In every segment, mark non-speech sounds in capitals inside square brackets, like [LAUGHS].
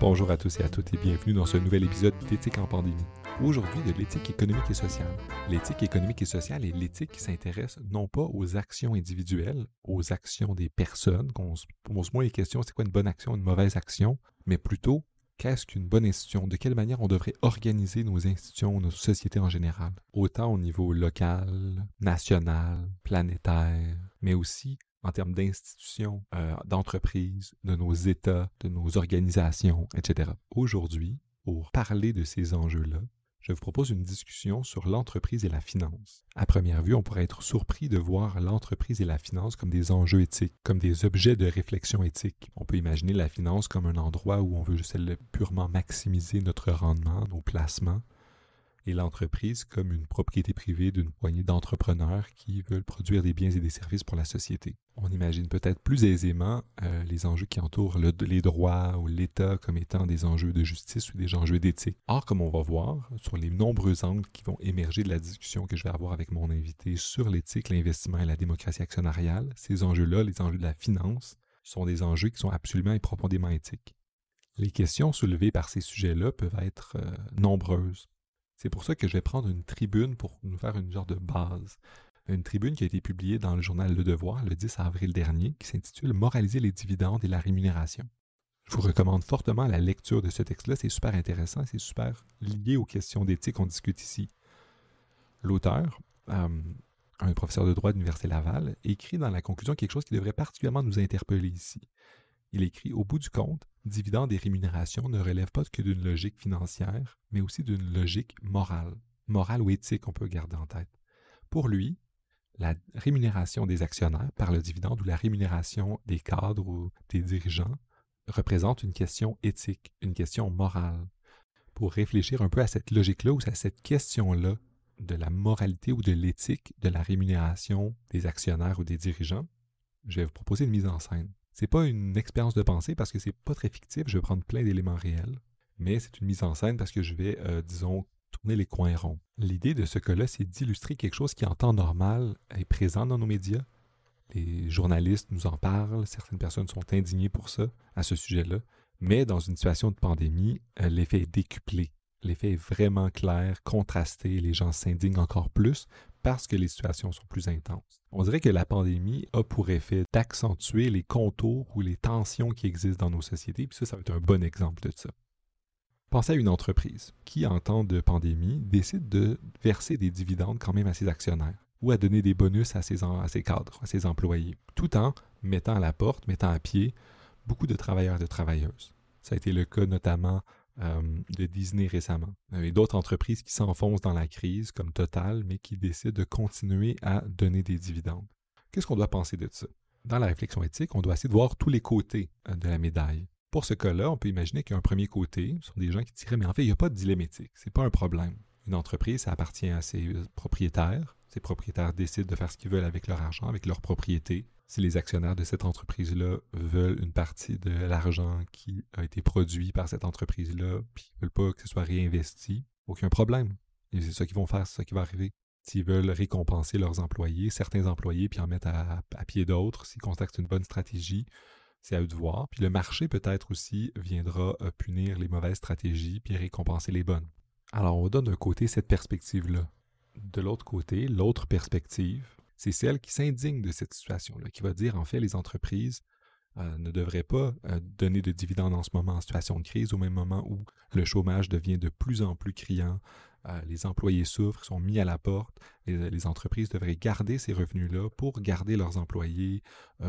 Bonjour à tous et à toutes et bienvenue dans ce nouvel épisode d'éthique en pandémie. Aujourd'hui, de l'éthique économique et sociale. L'éthique économique et sociale est l'éthique qui s'intéresse non pas aux actions individuelles, aux actions des personnes, qu'on se pose moins les questions, c'est quoi une bonne action, une mauvaise action, mais plutôt qu'est-ce qu'une bonne institution, de quelle manière on devrait organiser nos institutions, nos sociétés en général, autant au niveau local, national, planétaire, mais aussi en termes d'institutions, euh, d'entreprises, de nos États, de nos organisations, etc. Aujourd'hui, pour parler de ces enjeux-là, je vous propose une discussion sur l'entreprise et la finance. À première vue, on pourrait être surpris de voir l'entreprise et la finance comme des enjeux éthiques, comme des objets de réflexion éthique. On peut imaginer la finance comme un endroit où on veut juste purement maximiser notre rendement, nos placements, et l'entreprise comme une propriété privée d'une poignée d'entrepreneurs qui veulent produire des biens et des services pour la société. On imagine peut-être plus aisément euh, les enjeux qui entourent les droits ou l'État comme étant des enjeux de justice ou des enjeux d'éthique. Or, comme on va voir, sur les nombreux angles qui vont émerger de la discussion que je vais avoir avec mon invité sur l'éthique, l'investissement et la démocratie actionnariale, ces enjeux-là, les enjeux de la finance, sont des enjeux qui sont absolument et profondément éthiques. Les questions soulevées par ces sujets-là peuvent être euh, nombreuses. C'est pour ça que je vais prendre une tribune pour nous faire une genre de base. Une tribune qui a été publiée dans le journal Le Devoir le 10 avril dernier, qui s'intitule Moraliser les dividendes et la rémunération. Je vous recommande fortement la lecture de ce texte-là, c'est super intéressant, c'est super lié aux questions d'éthique qu'on discute ici. L'auteur, euh, un professeur de droit de l'Université Laval, écrit dans la conclusion quelque chose qui devrait particulièrement nous interpeller ici. Il écrit Au bout du compte, dividendes et rémunérations ne relèvent pas que d'une logique financière, mais aussi d'une logique morale, morale ou éthique, on peut garder en tête. Pour lui, la rémunération des actionnaires par le dividende ou la rémunération des cadres ou des dirigeants représente une question éthique, une question morale. Pour réfléchir un peu à cette logique-là ou à cette question-là de la moralité ou de l'éthique de la rémunération des actionnaires ou des dirigeants, je vais vous proposer une mise en scène. C'est pas une expérience de pensée parce que c'est pas très fictif, je vais prendre plein d'éléments réels, mais c'est une mise en scène parce que je vais, euh, disons, tourner les coins ronds. L'idée de ce cas-là, c'est d'illustrer quelque chose qui en temps normal est présent dans nos médias. Les journalistes nous en parlent, certaines personnes sont indignées pour ça, à ce sujet-là, mais dans une situation de pandémie, euh, l'effet est décuplé. L'effet est vraiment clair, contrasté, les gens s'indignent encore plus parce que les situations sont plus intenses. On dirait que la pandémie a pour effet d'accentuer les contours ou les tensions qui existent dans nos sociétés, puis ça, ça va être un bon exemple de ça. Pensez à une entreprise qui, en temps de pandémie, décide de verser des dividendes quand même à ses actionnaires ou à donner des bonus à ses, à ses cadres, à ses employés, tout en mettant à la porte, mettant à pied beaucoup de travailleurs et de travailleuses. Ça a été le cas notamment euh, de Disney récemment. Il y a d'autres entreprises qui s'enfoncent dans la crise, comme Total, mais qui décident de continuer à donner des dividendes. Qu'est-ce qu'on doit penser de ça? Dans la réflexion éthique, on doit essayer de voir tous les côtés euh, de la médaille. Pour ce cas-là, on peut imaginer qu'il y a un premier côté, ce sont des gens qui diraient, mais en fait, il n'y a pas de dilemme éthique, c'est pas un problème. Une entreprise, ça appartient à ses propriétaires. Ces propriétaires décident de faire ce qu'ils veulent avec leur argent, avec leurs propriétés si les actionnaires de cette entreprise-là veulent une partie de l'argent qui a été produit par cette entreprise-là, puis ils veulent pas que ce soit réinvesti, aucun problème. Et c'est ça qu'ils vont faire, c'est ça qui va arriver. S'ils veulent récompenser leurs employés, certains employés, puis en mettre à, pied d'autres, s'ils constatent que c'est une bonne stratégie, c'est à eux de voir. Puis le marché peut-être aussi viendra euh, punir les mauvaises stratégies, puis récompenser les bonnes. Alors on donne d'un côté cette perspective-là. De l'autre côté, l'autre perspective, c'est celle qui s'indigne de cette situation-là, qui va dire en fait les entreprises euh, ne devraient pas euh, donner de dividendes en ce moment en situation de crise, au même moment où le chômage devient de plus en plus criant, euh, les employés souffrent, sont mis à la porte, les, les entreprises devraient garder ces revenus-là pour garder leurs employés,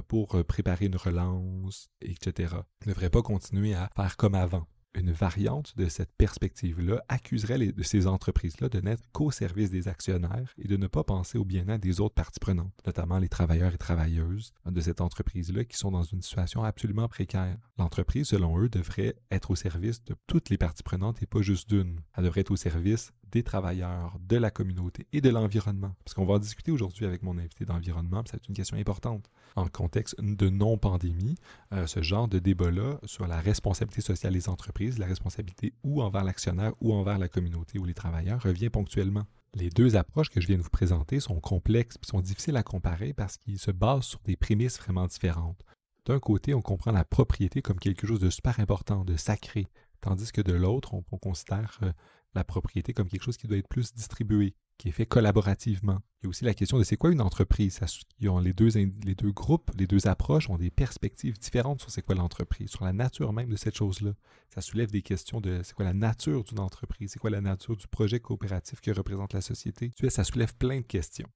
pour préparer une relance, etc. Ils ne devraient pas continuer à faire comme avant une variante de cette perspective-là accuserait ces entreprises-là de n'être qu'au service des actionnaires et de ne pas penser au bien-être des autres parties prenantes, notamment les travailleurs et travailleuses de cette entreprise-là qui sont dans une situation absolument précaire. L'entreprise, selon eux, devrait être au service de toutes les parties prenantes et pas juste d'une. Elle devrait être au service des travailleurs, de la communauté et de l'environnement. Parce qu'on va en discuter aujourd'hui avec mon invité d'environnement, c'est une question importante. En contexte de non-pandémie, euh, ce genre de débat-là sur la responsabilité sociale des entreprises, la responsabilité ou envers l'actionnaire ou envers la communauté ou les travailleurs revient ponctuellement. Les deux approches que je viens de vous présenter sont complexes et sont difficiles à comparer parce qu'ils se basent sur des prémices vraiment différentes. D'un côté, on comprend la propriété comme quelque chose de super important, de sacré, tandis que de l'autre, on, considère euh, la propriété comme quelque chose qui doit être plus distribué, qui est fait collaborativement. Il y a aussi la question de c'est quoi une entreprise? ont les, deux, les deux groupes, les deux approches ont des perspectives différentes sur c'est quoi l'entreprise, sur la nature même de cette chose-là. Ça soulève des questions de c'est quoi la nature d'une entreprise, c'est quoi la nature du projet coopératif que représente la société? Ça soulève plein de questions.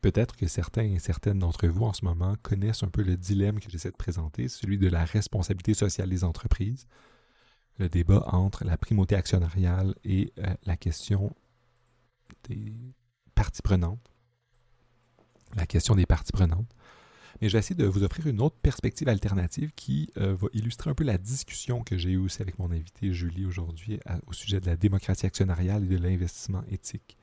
Peut-être que certains et certaines d'entre vous en ce moment connaissent un peu le dilemme que j'essaie de présenter, celui de la responsabilité sociale des entreprises, le débat entre la primauté actionnariale et euh, la question des parties prenantes. La question des parties prenantes. Mais je vais essayer de vous offrir une autre perspective alternative qui euh, va illustrer un peu la discussion que j'ai eue aussi avec mon invité Julie aujourd'hui au sujet de la démocratie actionnariale et de l'investissement éthique.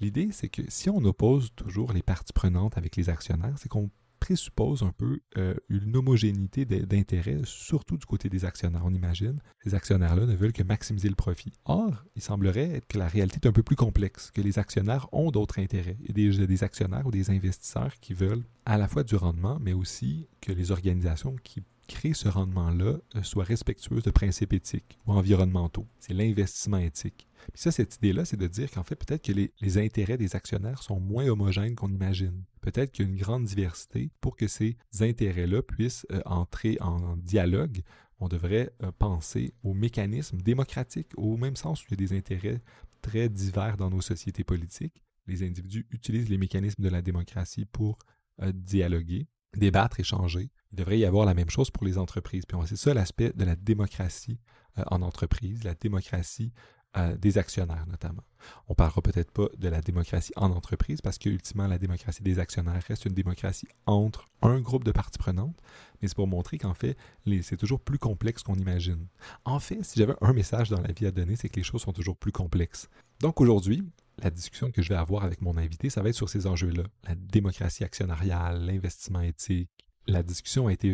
L'idée, c'est que si on oppose toujours les parties prenantes avec les actionnaires, c'est qu'on présuppose un peu euh, une homogénéité d'intérêts, surtout du côté des actionnaires, on imagine. Ces actionnaires-là ne veulent que maximiser le profit. Or, il semblerait que la réalité est un peu plus complexe, que les actionnaires ont d'autres intérêts. Il y a des, actionnaires ou des investisseurs qui veulent à la fois du rendement, mais aussi que les organisations qui créent ce rendement-là euh, soient respectueuses de principes éthiques ou environnementaux. C'est l'investissement éthique. Puis ça, cette idée-là, c'est de dire qu'en fait, peut-être que les, intérêts des actionnaires sont moins homogènes qu'on imagine. Peut-être qu'il y a une grande diversité pour que ces intérêts-là puissent euh, entrer en dialogue. On devrait euh, penser aux mécanismes démocratiques, au même sens où il y a des intérêts très divers dans nos sociétés politiques. Les individus utilisent les mécanismes de la démocratie pour euh, dialoguer, débattre, échanger. Il devrait y avoir la même chose pour les entreprises. Puis c'est ça l'aspect de la démocratie en entreprise, la démocratie des actionnaires notamment. On parlera peut-être pas de la démocratie en entreprise parce que ultimement la démocratie des actionnaires reste une démocratie entre un groupe de parties prenantes, mais c'est pour montrer qu'en fait c'est toujours plus complexe qu'on imagine. En fait, si j'avais un message dans la vie à donner, c'est que les choses sont toujours plus complexes. Donc aujourd'hui, la discussion que je vais avoir avec mon invité, ça va être sur ces enjeux-là, la démocratie actionnariale, l'investissement éthique. La discussion a été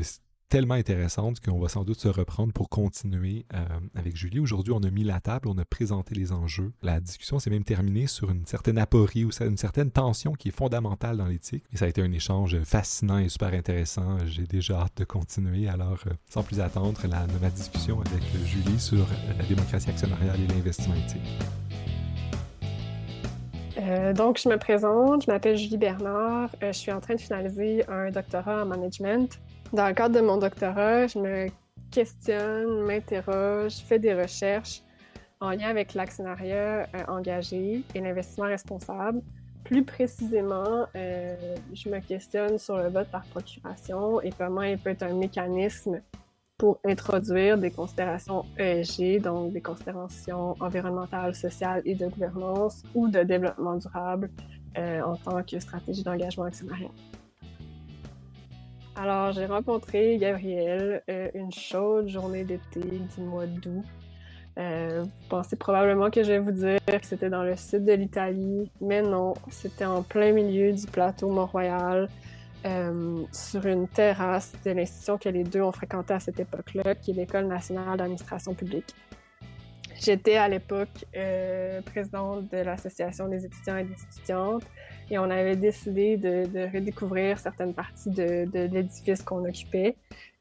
tellement intéressante qu'on va sans doute se reprendre pour continuer euh, avec Julie. Aujourd'hui, on a mis la table, on a présenté les enjeux. La discussion s'est même terminée sur une certaine aporie ou une certaine tension qui est fondamentale dans l'éthique. Et ça a été un échange fascinant et super intéressant. J'ai déjà hâte de continuer. Alors, euh, sans plus attendre, la, ma discussion avec Julie sur la démocratie actionnariale et l'investissement éthique. Euh, donc, je me présente, je m'appelle Julie Bernard, je suis en train de finaliser un doctorat en management dans le cadre de mon doctorat, je me questionne, m'interroge, fais des recherches en lien avec l'actionnariat euh, engagé et l'investissement responsable. Plus précisément, euh, je me questionne sur le vote par procuration et comment il peut être un mécanisme pour introduire des considérations ESG, donc des considérations environnementales, sociales et de gouvernance ou de développement durable euh, en tant que stratégie d'engagement actionnariat. Alors, j'ai rencontré Gabriel euh, une chaude journée d'été du mois d'août. Euh, vous pensez probablement que je vais vous dire que c'était dans le sud de l'Italie, mais non, c'était en plein milieu du plateau Mont-Royal, euh, sur une terrasse de l'institution que les deux ont fréquenté à cette époque-là, qui est l'École nationale d'administration publique. J'étais à l'époque présidente de l'Association des étudiants et des étudiantes et on avait décidé de, redécouvrir certaines parties de, l'édifice qu'on occupait.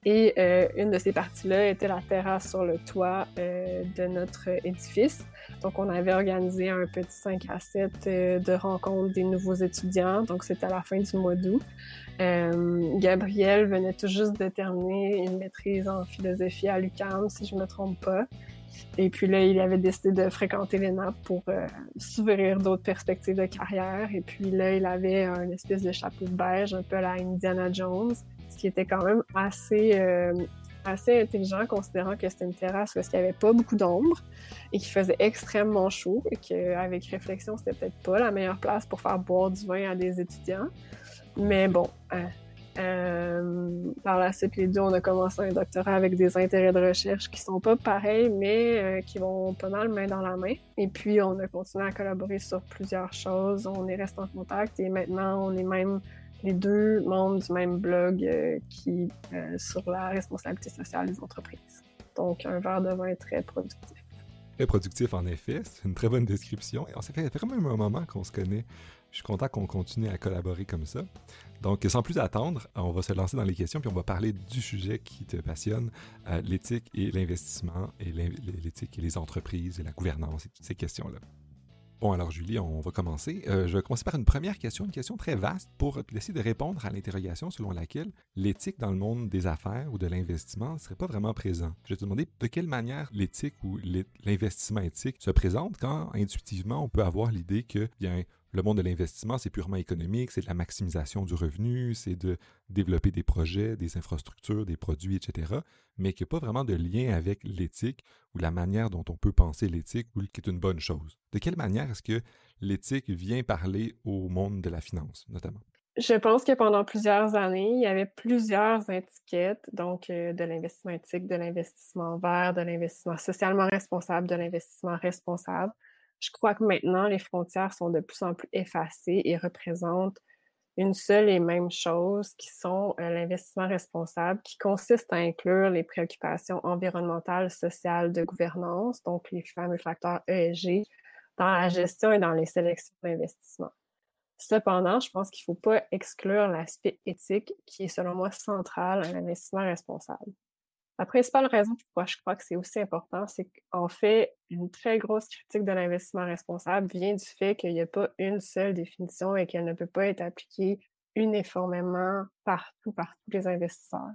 Et euh, une de ces parties-là était la terrasse sur le toit euh, de notre édifice. Donc, on avait organisé un petit 5 à 7 euh, de rencontres des nouveaux étudiants. Donc, c'était à la fin du mois d'août. Gabriel venait tout juste de terminer une maîtrise en philosophie à l'UQAM, si je ne me trompe pas. Et puis là, il avait décidé de fréquenter l'ENAP pour euh, s'ouvrir d'autres perspectives de carrière. Et puis là, il avait un espèce de chapeau beige, un peu à la Indiana Jones, ce qui était quand même assez, euh, assez intelligent, considérant que c'était une terrasse où il n'y avait pas beaucoup d'ombre et qu'il faisait extrêmement chaud et qu'avec réflexion, c'était peut-être pas la meilleure place pour faire boire du vin à des étudiants. Mais bon, hein, euh, par la suite, les deux, on a commencé un doctorat avec des intérêts de recherche qui sont pas pareils, mais euh, qui vont pas mal main dans la main. Et puis, on a continué à collaborer sur plusieurs choses. On est resté en contact et maintenant, on est même les deux membres du même blog euh, qui sur la responsabilité sociale des entreprises. Donc, un verre de vin très productif. Très productif, en effet. C'est une très bonne description. Et on s'est fait vraiment un moment qu'on se connaît Je suis content qu'on continue à collaborer comme ça. Donc, sans plus attendre, on va se lancer dans les questions, puis on va parler du sujet qui te passionne, euh, l'éthique et l'investissement, et l'éthique et les entreprises, et la gouvernance, et toutes ces questions-là. Bon, alors Julie, on va commencer. Euh, je vais commencer par une première question, une question très vaste pour essayer de répondre à l'interrogation selon laquelle l'éthique dans le monde des affaires ou de l'investissement ne serait pas vraiment présent. Je vais te demander de quelle manière l'éthique ou l'investissement éthique se présente quand intuitivement on peut avoir l'idée que bien le monde de l'investissement, c'est purement économique, c'est de la maximisation du revenu, c'est de développer des projets, des infrastructures, des produits, etc., mais qu'il n'y a pas vraiment de lien avec l'éthique ou la manière dont on peut penser l'éthique ou qui est une bonne chose. De quelle manière est-ce que l'éthique vient parler au monde de la finance, notamment? Je pense que pendant plusieurs années, il y avait plusieurs étiquettes, donc euh, de l'investissement éthique, de l'investissement vert, de l'investissement socialement responsable, de l'investissement responsable. Je crois que maintenant, les frontières sont de plus en plus effacées et représentent une seule et même chose qui sont euh, l'investissement responsable, qui consiste à inclure les préoccupations environnementales, sociales, de gouvernance, donc les fameux facteurs ESG, dans la gestion et dans les sélections d'investissement. Cependant, je pense qu'il ne faut pas exclure l'aspect éthique qui est, selon moi, central à l'investissement responsable. La principale raison pourquoi je crois que c'est aussi important, c'est qu'en fait, une très grosse critique de l'investissement responsable vient du fait qu'il n'y a pas une seule définition et qu'elle ne peut pas être appliquée uniformément partout par tous les investisseurs.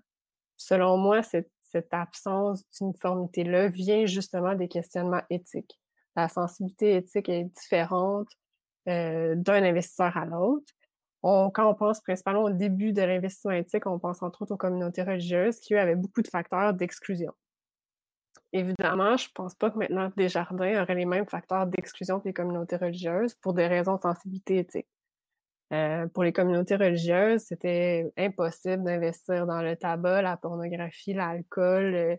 Selon moi, cette, absence d'uniformité-là vient justement des questionnements éthiques. La sensibilité éthique est différente euh, d'un investisseur à l'autre quand on pense principalement au début de l'investissement éthique, on pense entre autres aux communautés religieuses qui, eux, avaient beaucoup de facteurs d'exclusion. Évidemment, je ne pense pas que maintenant Desjardins aurait les mêmes facteurs d'exclusion que les communautés religieuses pour des raisons de sensibilité éthique. Euh, pour les communautés religieuses, c'était impossible d'investir dans le tabac, la pornographie, l'alcool euh,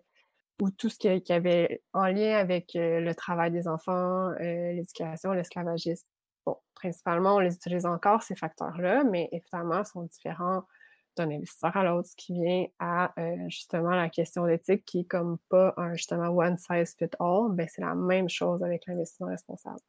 ou tout ce qui, avait en lien avec euh, le travail des enfants, l'éducation, l'esclavagisme. Bon, principalement, on les utilise encore, ces facteurs-là, mais évidemment, sont différents d'un investisseur à l'autre, ce qui vient à euh, justement la question d'éthique qui est comme pas un justement one size fit all, ben c'est la même chose avec l'investissement responsable.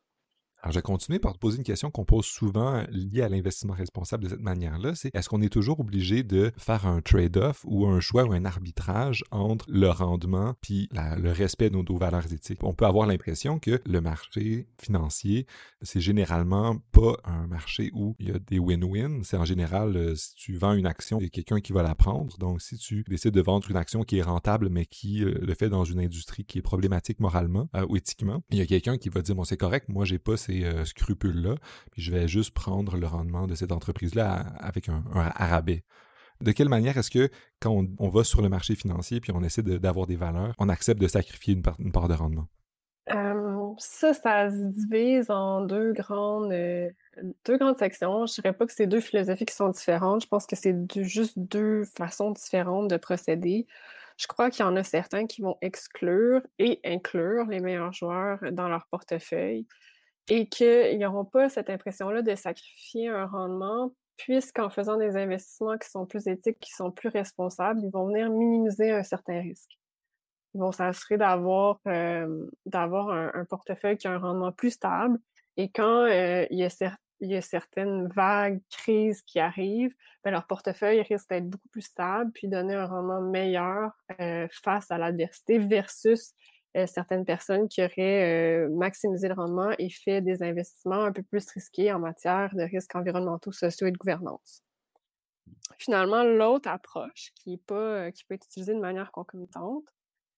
Alors, je vais continuer par te poser une question qu'on pose souvent liée à l'investissement responsable de cette manière-là. C'est est-ce qu'on est toujours obligé de faire un trade-off ou un choix ou un arbitrage entre le rendement puis le respect de nos, valeurs éthiques? On peut avoir l'impression que le marché financier, c'est généralement pas un marché où il y a des win-win. C'est en général, euh, si tu vends une action, il y a quelqu'un qui va la prendre. Donc, si tu décides de vendre une action qui est rentable, mais qui euh, le fait dans une industrie qui est problématique moralement euh, ou éthiquement, il y a quelqu'un qui va dire, bon, c'est correct, moi, j'ai pas ces euh, scrupules-là, puis je vais juste prendre le rendement de cette entreprise-là avec un, un, De quelle manière est-ce que quand on, va sur le marché financier puis on essaie d'avoir des valeurs, on accepte de sacrifier une part, de rendement? ça, ça se divise en deux grandes, euh, deux grandes sections. Je dirais pas que c'est deux philosophies qui sont différentes. Je pense que c'est juste deux façons différentes de procéder. Je crois qu'il y en a certains qui vont exclure et inclure les meilleurs joueurs dans leur portefeuille et qu'ils n'auront pas cette impression-là de sacrifier un rendement, puisqu'en faisant des investissements qui sont plus éthiques, qui sont plus responsables, ils vont venir minimiser un certain risque. Ils vont s'assurer d'avoir un, portefeuille qui a un rendement plus stable. Et quand il, y a certaines vagues, crises qui arrivent, ben, leur portefeuille risque d'être beaucoup plus stable, puis donner un rendement meilleur face à l'adversité versus euh, certaines personnes qui auraient euh, maximisé le rendement et fait des investissements un peu plus risqués en matière de risques environnementaux, sociaux et de gouvernance. Finalement, l'autre approche qui, est pas, euh, qui peut être utilisée de manière concomitante,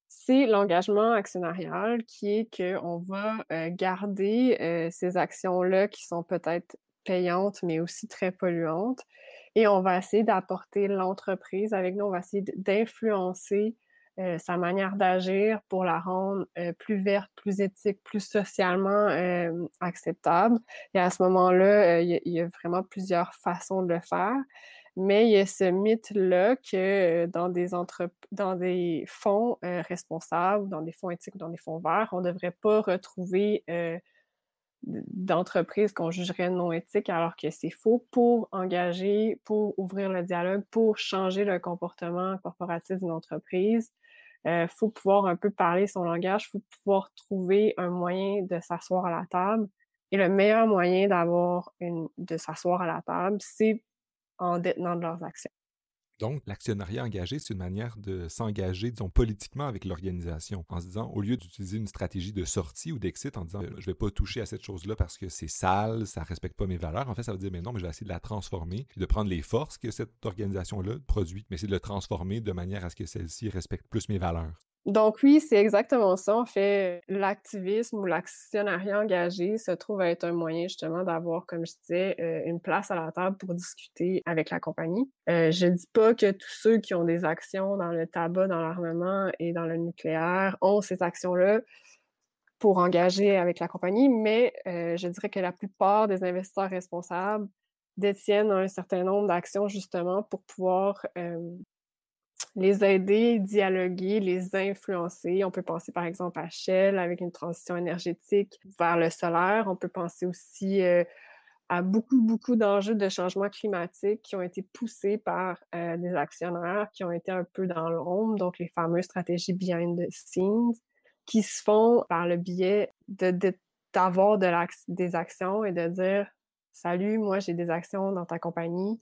c'est l'engagement actionnarial qui est qu'on va garder ces actions-là qui sont peut-être payantes, mais aussi très polluantes, et on va essayer d'apporter l'entreprise avec nous, on va essayer d'influencer euh, sa manière d'agir pour la rendre euh, plus verte, plus éthique, plus socialement euh, acceptable. Et à ce moment-là, il y, a vraiment plusieurs façons de le faire. Mais il y a ce mythe-là que dans des, dans des fonds responsables, dans des fonds éthiques ou dans des fonds verts, on ne devrait pas retrouver d'entreprises qu'on jugerait non éthiques alors que c'est faux pour engager, pour ouvrir le dialogue, pour changer le comportement corporatif d'une entreprise. Il euh, faut pouvoir un peu parler son langage, faut pouvoir trouver un moyen de s'asseoir à la table Et le meilleur moyen d'avoir une, de s'asseoir à la table, c'est en détenant de leurs actions. Donc, l'actionnariat engagé, c'est une manière de s'engager, disons, politiquement avec l'organisation, en se disant, au lieu d'utiliser une stratégie de sortie ou d'exit en disant, je ne vais pas toucher à cette chose-là parce que c'est sale, ça ne respecte pas mes valeurs, en fait, ça veut dire, mais non, mais je vais essayer de la transformer, puis de prendre les forces que cette organisation-là produit, mais c'est de le transformer de manière à ce que celle-ci respecte plus mes valeurs. Donc oui, c'est exactement ça. En fait, l'activisme ou l'actionnariat engagé se trouve à être un moyen justement d'avoir, comme je disais, euh, une place à la table pour discuter avec la compagnie. Euh, je dis pas que tous ceux qui ont des actions dans le tabac, dans l'armement et dans le nucléaire ont ces actions-là pour engager avec la compagnie, mais euh, je dirais que la plupart des investisseurs responsables détiennent un certain nombre d'actions justement pour pouvoir les aider, dialoguer, les influencer. On peut penser par exemple à Shell avec une transition énergétique vers le solaire. On peut penser aussi euh, à beaucoup, beaucoup d'enjeux de changement climatique qui ont été poussés par euh, des actionnaires qui ont été un peu dans l'ombre, donc les fameuses stratégies behind the scenes, qui se font par le biais d'avoir de, des actions et de dire Salut, moi j'ai des actions dans ta compagnie,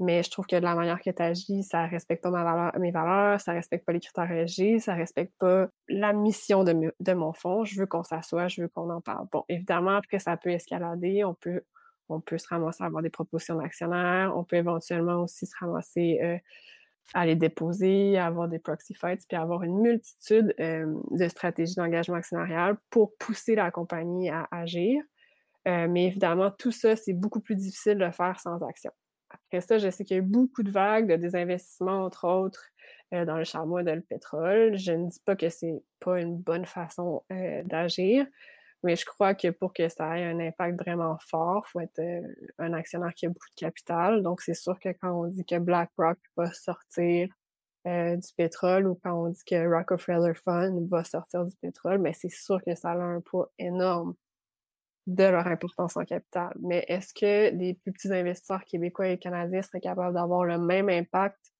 mais je trouve que de la manière que tu agis, ça respecte pas mes valeurs, ça respecte pas les critères ESG, ça respecte pas la mission de, de mon fonds. Je veux qu'on s'assoie, je veux qu'on en parle. Bon, évidemment, après, ça peut escalader, on peut, on peut se ramasser à avoir des propositions d'actionnaires, on peut éventuellement aussi se ramasser euh, à les déposer, à avoir des proxy fights, puis avoir une multitude euh, de stratégies d'engagement actionnarial pour pousser la compagnie à agir. Euh, mais évidemment, tout ça, c'est beaucoup plus difficile de faire sans action. Après ça, je sais qu'il y a eu beaucoup de vagues de désinvestissement, entre autres, euh, dans le charbon et dans le pétrole. Je ne dis pas que c'est pas une bonne façon euh, d'agir, mais je crois que pour que ça ait un impact vraiment fort, il faut être euh, un actionnaire qui a beaucoup de capital. Donc, c'est sûr que quand on dit que BlackRock va sortir du pétrole ou quand on dit que Rockefeller Fund va sortir du pétrole, mais c'est sûr que ça a un poids énorme de leur importance en capital. Mais est-ce que les plus petits investisseurs québécois et canadiens seraient capables d'avoir le même impact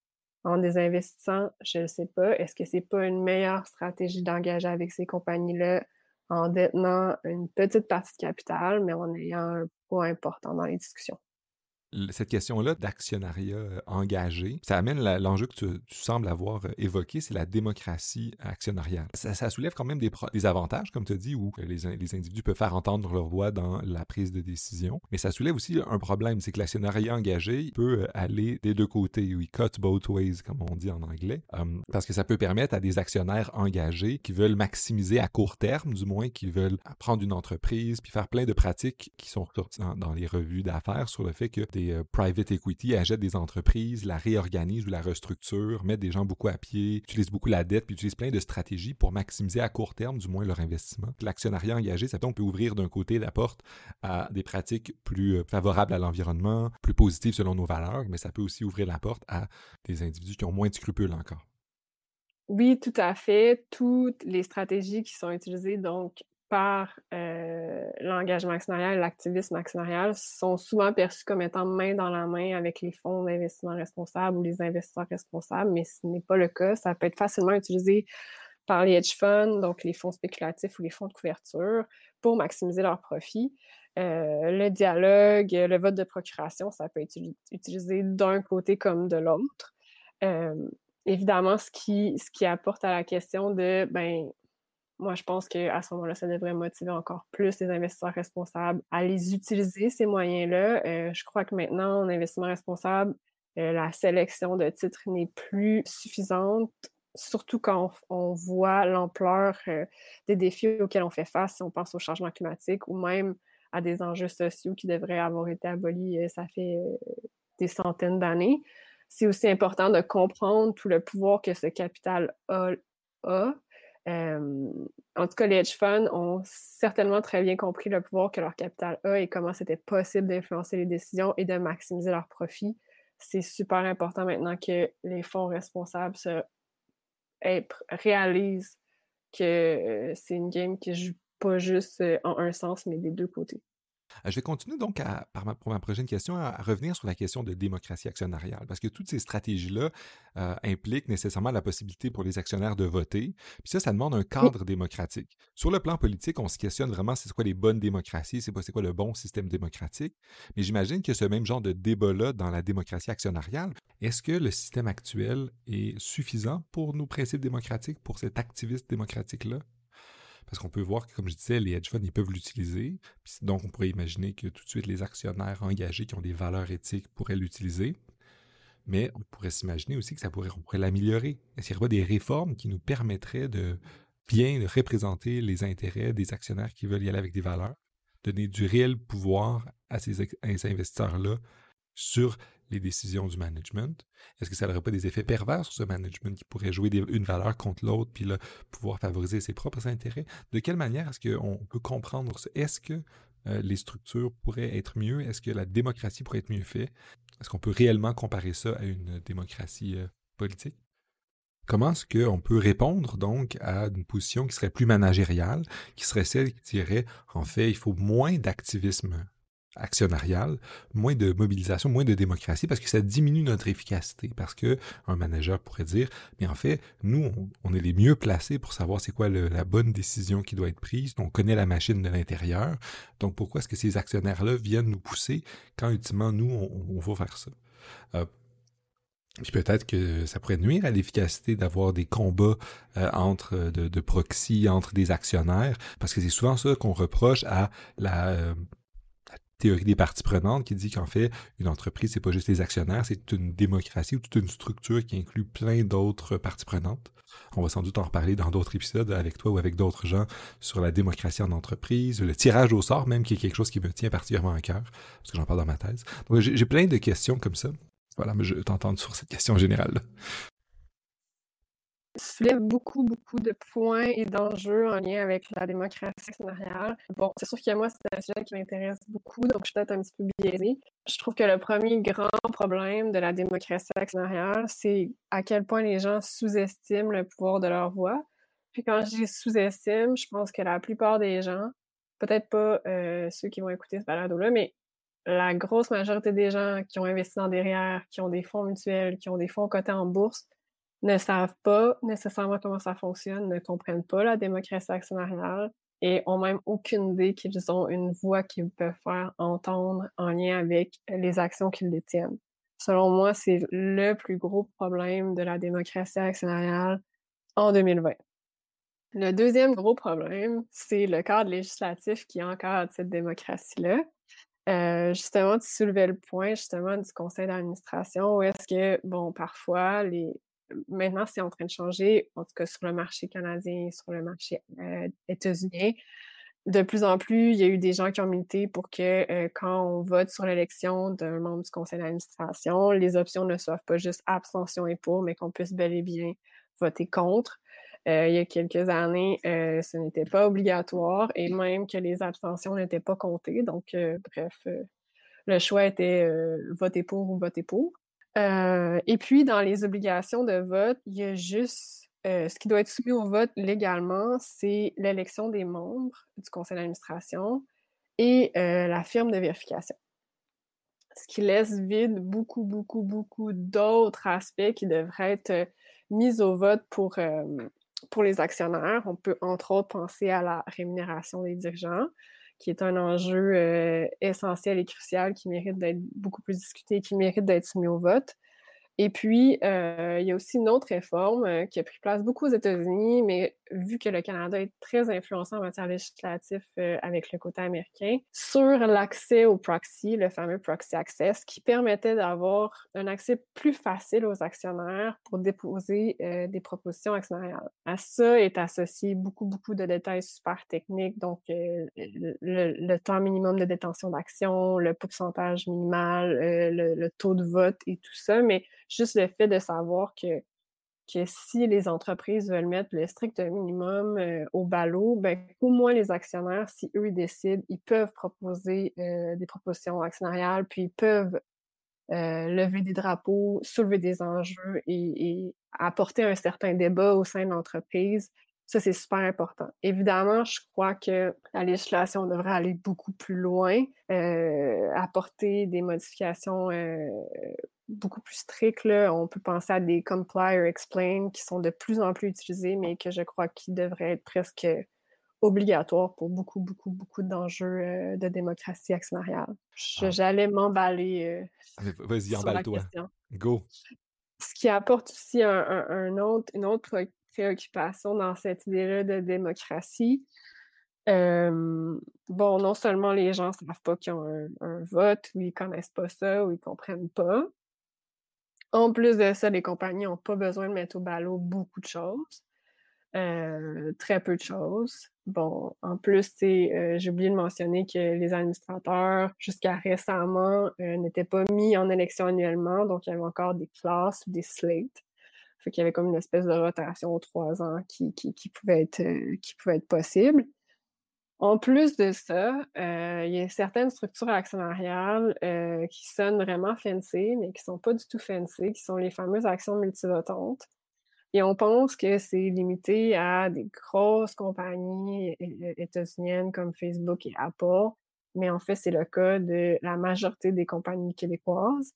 en désinvestissant? Je ne sais pas. Est-ce que c'est pas une meilleure stratégie d'engager avec ces compagnies-là en détenant une petite partie de capital, mais en ayant un poids important dans les discussions? Cette question-là d'actionnariat euh, engagé, ça amène l'enjeu que tu, sembles avoir euh, évoqué, c'est la démocratie actionnariale. Ça, soulève quand même des, avantages, comme tu dit, où les, individus peuvent faire entendre leur voix dans la prise de décision, mais ça soulève aussi un problème, c'est que l'actionnariat engagé peut euh, aller des deux côtés, il cut both ways, comme on dit en anglais, parce que ça peut permettre à des actionnaires engagés qui veulent maximiser à court terme, du moins, qui veulent prendre une entreprise, puis faire plein de pratiques qui sont dans les revues d'affaires sur le fait que des euh, private equity achètent des entreprises, la réorganisent ou la restructurent, mettent des gens beaucoup à pied, utilisent beaucoup la dette, puis utilisent plein de stratégies pour maximiser à court terme, du moins, leur investissement. L'actionnariat engagé, ça peut ouvrir d'un côté la porte à des pratiques plus euh, favorables à l'environnement, plus positives selon nos valeurs, mais ça peut aussi ouvrir la porte à des individus qui ont moins de scrupules encore. Oui, tout à fait. Toutes les stratégies qui sont utilisées, donc par euh, l'engagement actionnarial et l'activisme actionnarial sont souvent perçus comme étant main dans la main avec les fonds d'investissement responsables ou les investisseurs responsables, mais ce n'est pas le cas. Ça peut être facilement utilisé par les hedge funds, donc les fonds spéculatifs ou les fonds de couverture, pour maximiser leurs profits. Euh, le dialogue, le vote de procuration, ça peut être utilisé d'un côté comme de l'autre. Euh, évidemment, ce qui, ce qui apporte à la question de, ben, moi, je pense qu'à ce moment-là, ça devrait motiver encore plus les investisseurs responsables à les utiliser, ces moyens-là. Euh, je crois que maintenant, en investissement responsable, euh, la sélection de titres n'est plus suffisante, surtout quand on, voit l'ampleur euh, des défis auxquels on fait face, si on pense au changement climatique ou même à des enjeux sociaux qui devraient avoir été abolis, ça fait des centaines d'années. C'est aussi important de comprendre tout le pouvoir que ce capital a en tout cas, les hedge funds ont certainement très bien compris le pouvoir que leur capital a et comment c'était possible d'influencer les décisions et de maximiser leurs profits. C'est super important maintenant que les fonds responsables se réalisent que c'est une game qui ne joue pas juste en un sens, mais des deux côtés. Euh, je vais continuer donc à, pour ma prochaine question à, revenir sur la question de démocratie actionnariale, parce que toutes ces stratégies-là euh, impliquent nécessairement la possibilité pour les actionnaires de voter. Puis ça, ça demande un cadre démocratique. Sur le plan politique, on se questionne vraiment c'est quoi les bonnes démocraties, c'est quoi le bon système démocratique. Mais j'imagine que ce même genre de débat-là dans la démocratie actionnariale, est-ce que le système actuel est suffisant pour nos principes démocratiques, pour cet activiste démocratique-là? Parce qu'on peut voir que, comme je disais, les hedge funds, ils peuvent l'utiliser. Donc, on pourrait imaginer que tout de suite, les actionnaires engagés qui ont des valeurs éthiques pourraient l'utiliser. Mais on pourrait s'imaginer aussi que ça pourrait, l'améliorer. Est-ce qu'il y aurait des réformes qui nous permettraient de bien représenter les intérêts des actionnaires qui veulent y aller avec des valeurs, donner du réel pouvoir à ces, à ces investisseurs-là sur les décisions du management? Est-ce que ça n'aurait pas des effets pervers sur ce management qui pourrait jouer une valeur contre l'autre puis là, pouvoir favoriser ses propres intérêts? De quelle manière est-ce qu'on peut comprendre ça? Est-ce que euh, les structures pourraient être mieux? Est-ce que la démocratie pourrait être mieux faite? Est-ce qu'on peut réellement comparer ça à une démocratie euh, politique? Comment est-ce qu'on peut répondre donc à une position qui serait plus managériale, qui serait celle qui dirait en fait il faut moins d'activisme actionnariale, moins de mobilisation, moins de démocratie, parce que ça diminue notre efficacité, parce que un manager pourrait dire, mais en fait, nous, on, est les mieux placés pour savoir c'est quoi la bonne décision qui doit être prise, on connaît la machine de l'intérieur, donc pourquoi est-ce que ces actionnaires-là viennent nous pousser quand ultimement, nous, on, va faire ça? Euh, puis peut-être que ça pourrait nuire à l'efficacité d'avoir des combats euh, entre de, de, proxy entre des actionnaires, parce que c'est souvent ça qu'on reproche à la euh, théorie des parties prenantes qui dit qu'en fait, une entreprise, c'est pas juste les actionnaires, c'est une démocratie ou toute une structure qui inclut plein d'autres parties prenantes. On va sans doute en reparler dans d'autres épisodes avec toi ou avec d'autres gens sur la démocratie en entreprise, le tirage au sort même, qui est quelque chose qui me tient particulièrement à cœur, parce que j'en parle dans ma thèse. Donc j'ai plein de questions comme ça. Voilà, mais je t'entends sur cette question générale soulève beaucoup, beaucoup de points et d'enjeux en lien avec la démocratie actionnariale. Bon, c'est sûr que moi, c'est un sujet qui m'intéresse beaucoup, donc je suis peut-être un petit peu biaisée. Je trouve que le premier grand problème de la démocratie actionnariale, c'est à quel point les gens sous-estiment le pouvoir de leur voix. Puis quand je dis sous-estime, je pense que la plupart des gens, peut-être pas euh, ceux qui vont écouter ce balado-là, mais la grosse majorité des gens qui ont investi dans derrière, qui ont des fonds mutuels, qui ont des fonds cotés en bourse, ne savent pas nécessairement comment ça fonctionne, ne comprennent pas la démocratie actionnariale et ont même aucune idée qu'ils ont une voix qu'ils peuvent faire entendre en lien avec les actions qu'ils détiennent. Selon moi, c'est le plus gros problème de la démocratie actionnariale en 2020. Le deuxième gros problème, c'est le cadre législatif qui encadre cette démocratie-là. Euh, justement, tu soulevais le point justement du conseil d'administration où est-ce que, bon, parfois, les, maintenant, c'est en train de changer, en tout cas sur le marché canadien, sur le marché euh, états-unien. De plus en plus, il y a eu des gens qui ont milité pour que euh, quand on vote sur l'élection d'un membre du conseil d'administration, les options ne soient pas juste abstention et pour, mais qu'on puisse bel et bien voter contre. Euh, il y a quelques années, ce n'était pas obligatoire et même que les abstentions n'étaient pas comptées. Donc, bref, le choix était voter pour ou voter pour. Euh, et puis, dans les obligations de vote, il y a juste euh, ce qui doit être soumis au vote légalement, c'est l'élection des membres du conseil d'administration et euh, la firme de vérification. Ce qui laisse vide beaucoup, beaucoup, beaucoup d'autres aspects qui devraient être mis au vote pour, pour les actionnaires. On peut entre autres penser à la rémunération des dirigeants, qui est un enjeu euh, essentiel et crucial qui mérite d'être beaucoup plus discuté, qui mérite d'être soumis au vote. Et puis, euh, il y a aussi une autre réforme euh, qui a pris place beaucoup aux États-Unis, mais vu que le Canada est très influencé en matière législative euh, avec le côté américain, sur l'accès au proxy, le fameux proxy access, qui permettait d'avoir un accès plus facile aux actionnaires pour déposer des propositions actionnariales. À ça est associé beaucoup, beaucoup de détails super techniques, donc le, temps minimum de détention d'actions, le pourcentage minimal, le, le taux de vote et tout ça, mais juste le fait de savoir que, si les entreprises veulent mettre le strict minimum euh, au ballot, ben, au moins les actionnaires, si eux ils décident, ils peuvent proposer euh, des propositions actionnariales, puis ils peuvent euh, lever des drapeaux, soulever des enjeux et, apporter un certain débat au sein de l'entreprise Ça, c'est super important. Évidemment, je crois que la législation devrait aller beaucoup plus loin, apporter des modifications beaucoup plus strictes. On peut penser à des comply or explain qui sont de plus en plus utilisés, mais que je crois qu'ils devraient être presque obligatoires pour beaucoup, beaucoup, beaucoup d'enjeux euh, de démocratie actionnariale. Ah. J'allais m'emballer. Vas-y, emballe-toi. Go. Ce qui apporte aussi un, autre, une autre préoccupation dans cette idée-là de démocratie. bon, non seulement les gens ne savent pas qu'ils ont un, vote, ou ils ne connaissent pas ça, ou ils ne comprennent pas. En plus de ça, les compagnies n'ont pas besoin de mettre au ballot beaucoup de choses. Euh, très peu de choses. Bon, en plus, euh, j'ai oublié de mentionner que les administrateurs, jusqu'à récemment, euh, n'étaient pas mis en élection annuellement, donc il y avait encore des classes ou des slates. Fait qu'il y avait comme une espèce de rotation aux trois ans qui, pouvait être possible. En plus de ça, euh, il y a certaines structures actionnariales euh, qui sonnent vraiment fancy, mais qui ne sont pas du tout fancy, qui sont les fameuses actions multivotantes. Et on pense que c'est limité à des grosses compagnies états-uniennes comme Facebook et Apple, mais en fait, c'est le cas de la majorité des compagnies québécoises.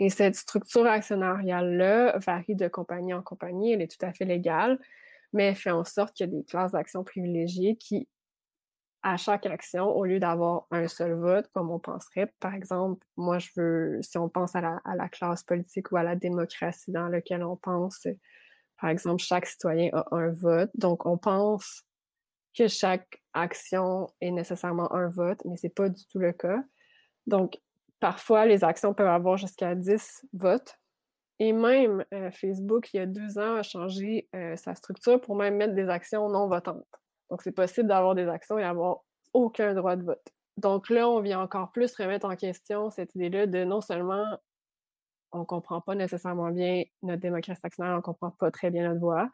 Et cette structure actionnariale-là varie de compagnie en compagnie, elle est tout à fait légale, mais fait en sorte qu'il y a des classes d'actions privilégiées qui, à chaque action, au lieu d'avoir un seul vote, comme on penserait, par exemple, moi je veux, si on pense à la, classe politique ou à la démocratie dans laquelle on pense, par exemple, chaque citoyen a un vote, donc on pense que chaque action est nécessairement un vote, mais c'est pas du tout le cas. Donc, Parfois, les actions peuvent avoir jusqu'à 10 votes. Et même euh, Facebook, il y a deux ans, a changé euh, sa structure pour même mettre des actions non votantes. Donc, c'est possible d'avoir des actions et avoir aucun droit de vote. Donc là, on vient encore plus remettre en question cette idée-là de non seulement on ne comprend pas nécessairement bien notre démocratie actionnaire, on ne comprend pas très bien notre voix.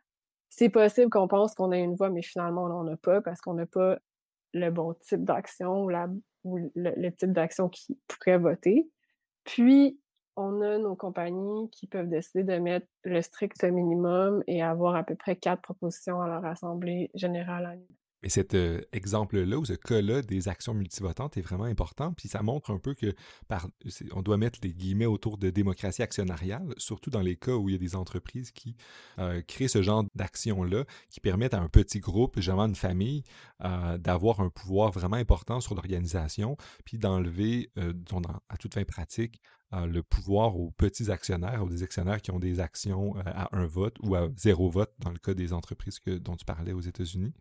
C'est possible qu'on pense qu'on a une voix, mais finalement, on n'en a pas parce qu'on n'a pas le bon type d'action ou ou le, type d'action qui pourrait voter. Puis, on a nos compagnies qui peuvent décider de mettre le strict minimum et avoir à peu près quatre propositions à leur assemblée générale. Et cet euh, exemple-là, ou ce cas-là des actions multivotantes est vraiment important, puis ça montre un peu que par, on doit mettre des guillemets autour de démocratie actionnariale, surtout dans les cas où il y a des entreprises qui euh, créent ce genre d'actions-là, qui permettent à un petit groupe, généralement une famille, euh, d'avoir un pouvoir vraiment important sur l'organisation, puis d'enlever, à toute fin pratique, le pouvoir aux petits actionnaires, aux des actionnaires qui ont des actions à un vote ou à zéro vote dans le cas des entreprises que, dont tu parlais aux États-Unis.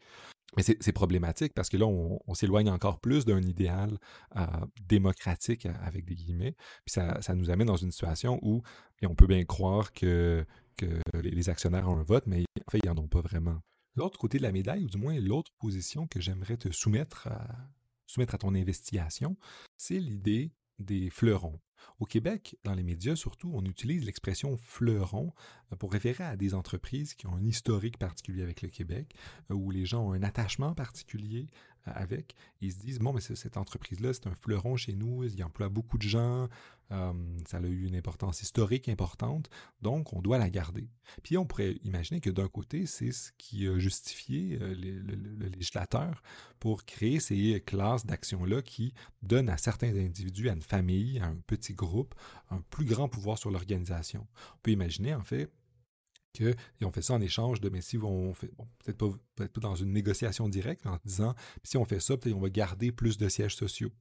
Mais c'est problématique parce que là, on, s'éloigne encore plus d'un idéal euh, démocratique avec des guillemets. Puis ça, nous amène dans une situation où on peut bien croire que, les actionnaires ont un vote, mais en fait, ils n'en ont pas vraiment. L'autre côté de la médaille, ou du moins l'autre position que j'aimerais te soumettre soumettre à ton investigation, c'est l'idée des fleurons. Au Québec, dans les médias surtout, on utilise l'expression fleuron euh, pour référer à des entreprises qui ont un historique particulier avec le Québec, euh, où les gens ont un attachement particulier avec. Ils se disent, bon, mais cette entreprise-là, c'est un fleuron chez nous, il emploie beaucoup de gens, euh, ça a eu une importance historique importante, donc on doit la garder. Puis on pourrait imaginer que d'un côté, c'est ce qui a justifié euh, le, législateur pour créer ces classes d'actions-là qui donnent à certains individus, à une famille, à un petit groupe, un plus grand pouvoir sur l'organisation. On peut imaginer, en fait, et on fait ça en échange de, mais si on fait, peut-être pas, peut pas dans une négociation directe, en disant, si on fait ça, peut-être on va garder plus de sièges sociaux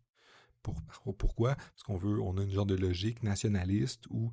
pourquoi? Parce qu'on veut, on a une genre de logique nationaliste ou